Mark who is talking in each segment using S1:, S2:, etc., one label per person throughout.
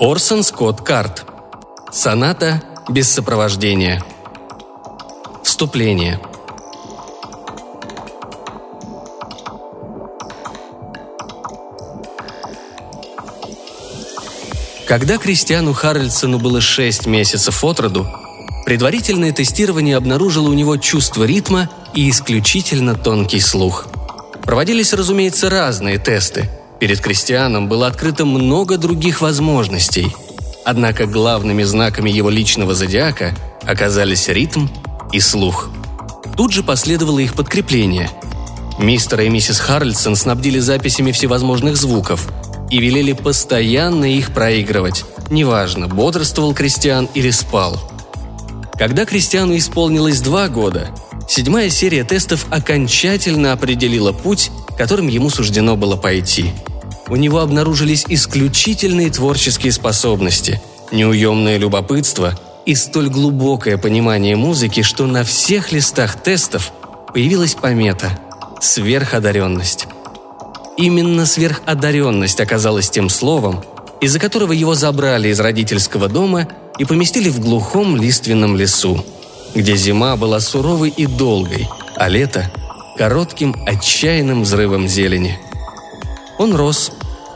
S1: Орсон Скотт Карт. Соната без сопровождения. Вступление. Когда Кристиану Харрельсону было 6 месяцев от роду, предварительное тестирование обнаружило у него чувство ритма и исключительно тонкий слух. Проводились, разумеется, разные тесты. Перед Кристианом было открыто много других возможностей. Однако главными знаками его личного зодиака оказались ритм и слух. Тут же последовало их подкрепление. Мистер и миссис Харльсон снабдили записями всевозможных звуков – и велели постоянно их проигрывать. Неважно, бодрствовал Кристиан или спал. Когда Кристиану исполнилось два года, седьмая серия тестов окончательно определила путь, которым ему суждено было пойти. У него обнаружились исключительные творческие способности, неуемное любопытство и столь глубокое понимание музыки, что на всех листах тестов появилась помета – сверходаренность. Именно сверходаренность оказалась тем словом, из-за которого его забрали из родительского дома и поместили в глухом лиственном лесу, где зима была суровой и долгой, а лето – коротким отчаянным взрывом зелени. Он рос,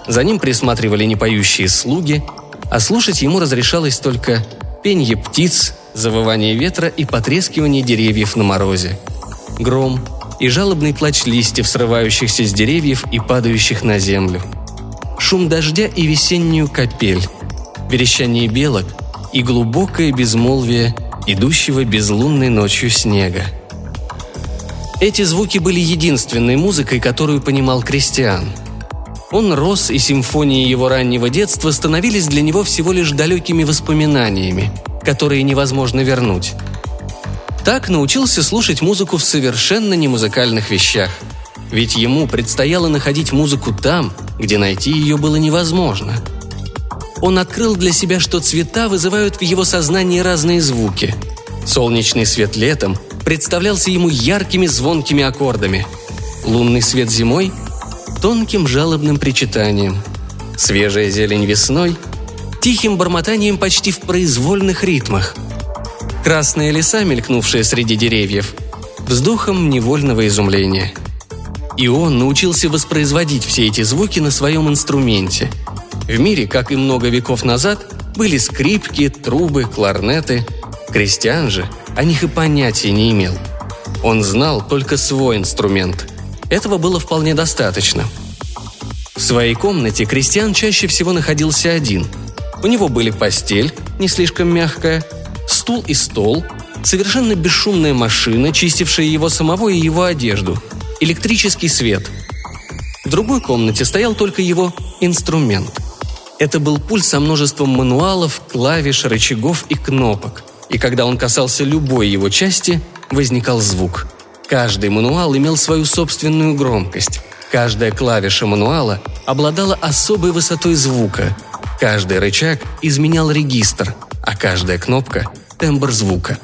S1: за ним присматривали непоющие слуги, а слушать ему разрешалось только пенье птиц, завывание ветра и потрескивание деревьев на морозе. Гром, и жалобный плач листьев, срывающихся с деревьев и падающих на землю. Шум дождя и весеннюю капель, верещание белок и глубокое безмолвие идущего безлунной ночью снега. Эти звуки были единственной музыкой, которую понимал Кристиан. Он рос, и симфонии его раннего детства становились для него всего лишь далекими воспоминаниями, которые невозможно вернуть – так научился слушать музыку в совершенно немузыкальных вещах. Ведь ему предстояло находить музыку там, где найти ее было невозможно. Он открыл для себя, что цвета вызывают в его сознании разные звуки. Солнечный свет летом представлялся ему яркими звонкими аккордами. Лунный свет зимой – тонким жалобным причитанием. Свежая зелень весной – тихим бормотанием почти в произвольных ритмах – Красные леса, мелькнувшие среди деревьев, вздохом невольного изумления. И он научился воспроизводить все эти звуки на своем инструменте. В мире, как и много веков назад, были скрипки, трубы, кларнеты. Крестьян же о них и понятия не имел. Он знал только свой инструмент. Этого было вполне достаточно. В своей комнате Кристиан чаще всего находился один. У него были постель, не слишком мягкая, стул и стол, совершенно бесшумная машина, чистившая его самого и его одежду, электрический свет. В другой комнате стоял только его инструмент. Это был пульт со множеством мануалов, клавиш, рычагов и кнопок. И когда он касался любой его части, возникал звук. Каждый мануал имел свою собственную громкость. Каждая клавиша мануала обладала особой высотой звука. Каждый рычаг изменял регистр, а каждая кнопка тембр звука.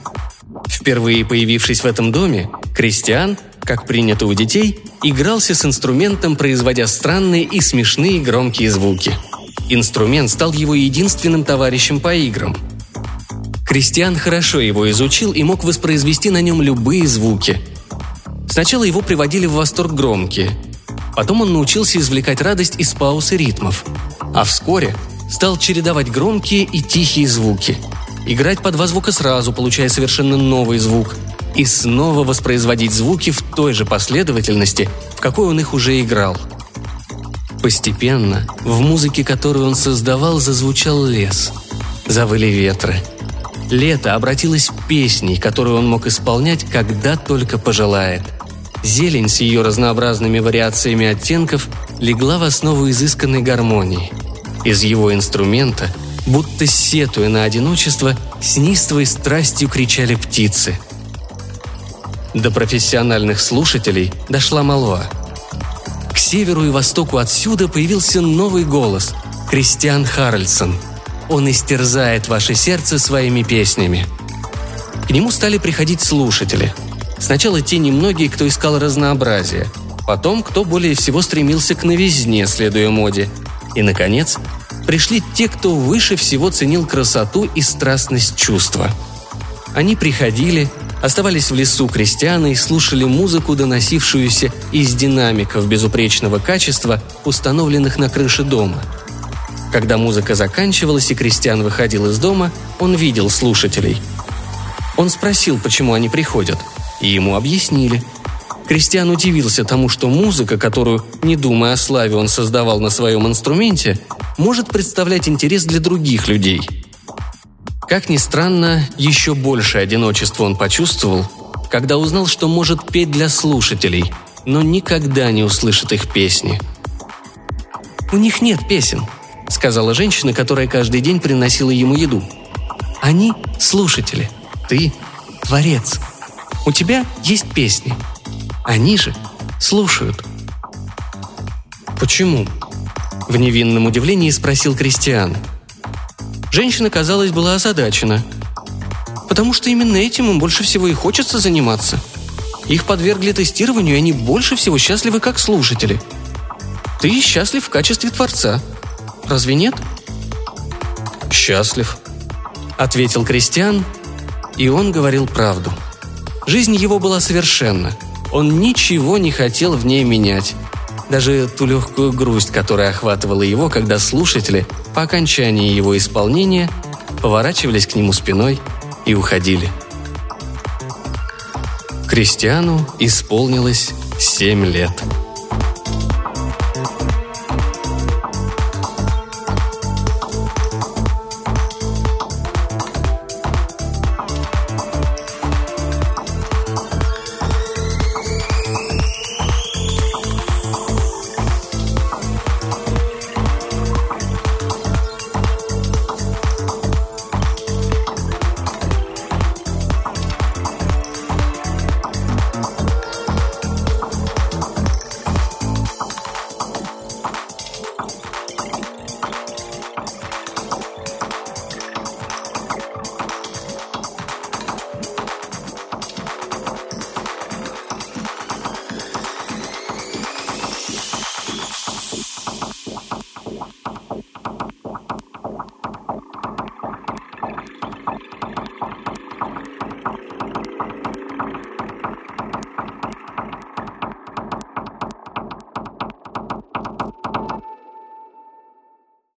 S1: Впервые появившись в этом доме, Кристиан, как принято у детей, игрался с инструментом, производя странные и смешные громкие звуки. Инструмент стал его единственным товарищем по играм. Кристиан хорошо его изучил и мог воспроизвести на нем любые звуки. Сначала его приводили в восторг громкие. Потом он научился извлекать радость из пауз и ритмов. А вскоре стал чередовать громкие и тихие звуки – играть по два звука сразу, получая совершенно новый звук, и снова воспроизводить звуки в той же последовательности, в какой он их уже играл. Постепенно в музыке, которую он создавал, зазвучал лес. Завыли ветры. Лето обратилось песней, которую он мог исполнять, когда только пожелает. Зелень с ее разнообразными вариациями оттенков легла в основу изысканной гармонии. Из его инструмента – будто сетуя на одиночество, с неистовой страстью кричали птицы. До профессиональных слушателей дошла молва. К северу и востоку отсюда появился новый голос – Кристиан Харальдсон. Он истерзает ваше сердце своими песнями. К нему стали приходить слушатели. Сначала те немногие, кто искал разнообразие, потом кто более всего стремился к новизне, следуя моде, и, наконец, пришли те, кто выше всего ценил красоту и страстность чувства. Они приходили, оставались в лесу крестьяны и слушали музыку, доносившуюся из динамиков безупречного качества, установленных на крыше дома. Когда музыка заканчивалась и крестьян выходил из дома, он видел слушателей. Он спросил, почему они приходят, и ему объяснили – Кристиан удивился тому, что музыка, которую, не думая о славе, он создавал на своем инструменте, может представлять интерес для других людей. Как ни странно, еще больше одиночества он почувствовал, когда узнал, что может петь для слушателей, но никогда не услышит их песни. «У них нет песен», — сказала женщина, которая каждый день приносила ему еду. «Они — слушатели. Ты — творец. У тебя есть песни, они же слушают. «Почему?» – в невинном удивлении спросил Кристиан. Женщина, казалось, была озадачена. «Потому что именно этим им больше всего и хочется заниматься. Их подвергли тестированию, и они больше всего счастливы как слушатели. Ты счастлив в качестве творца. Разве нет?»
S2: «Счастлив», —
S1: ответил Кристиан, и он говорил правду. Жизнь его была совершенна – он ничего не хотел в ней менять. Даже ту легкую грусть, которая охватывала его, когда слушатели, по окончании его исполнения, поворачивались к нему спиной и уходили. Кристиану исполнилось семь лет –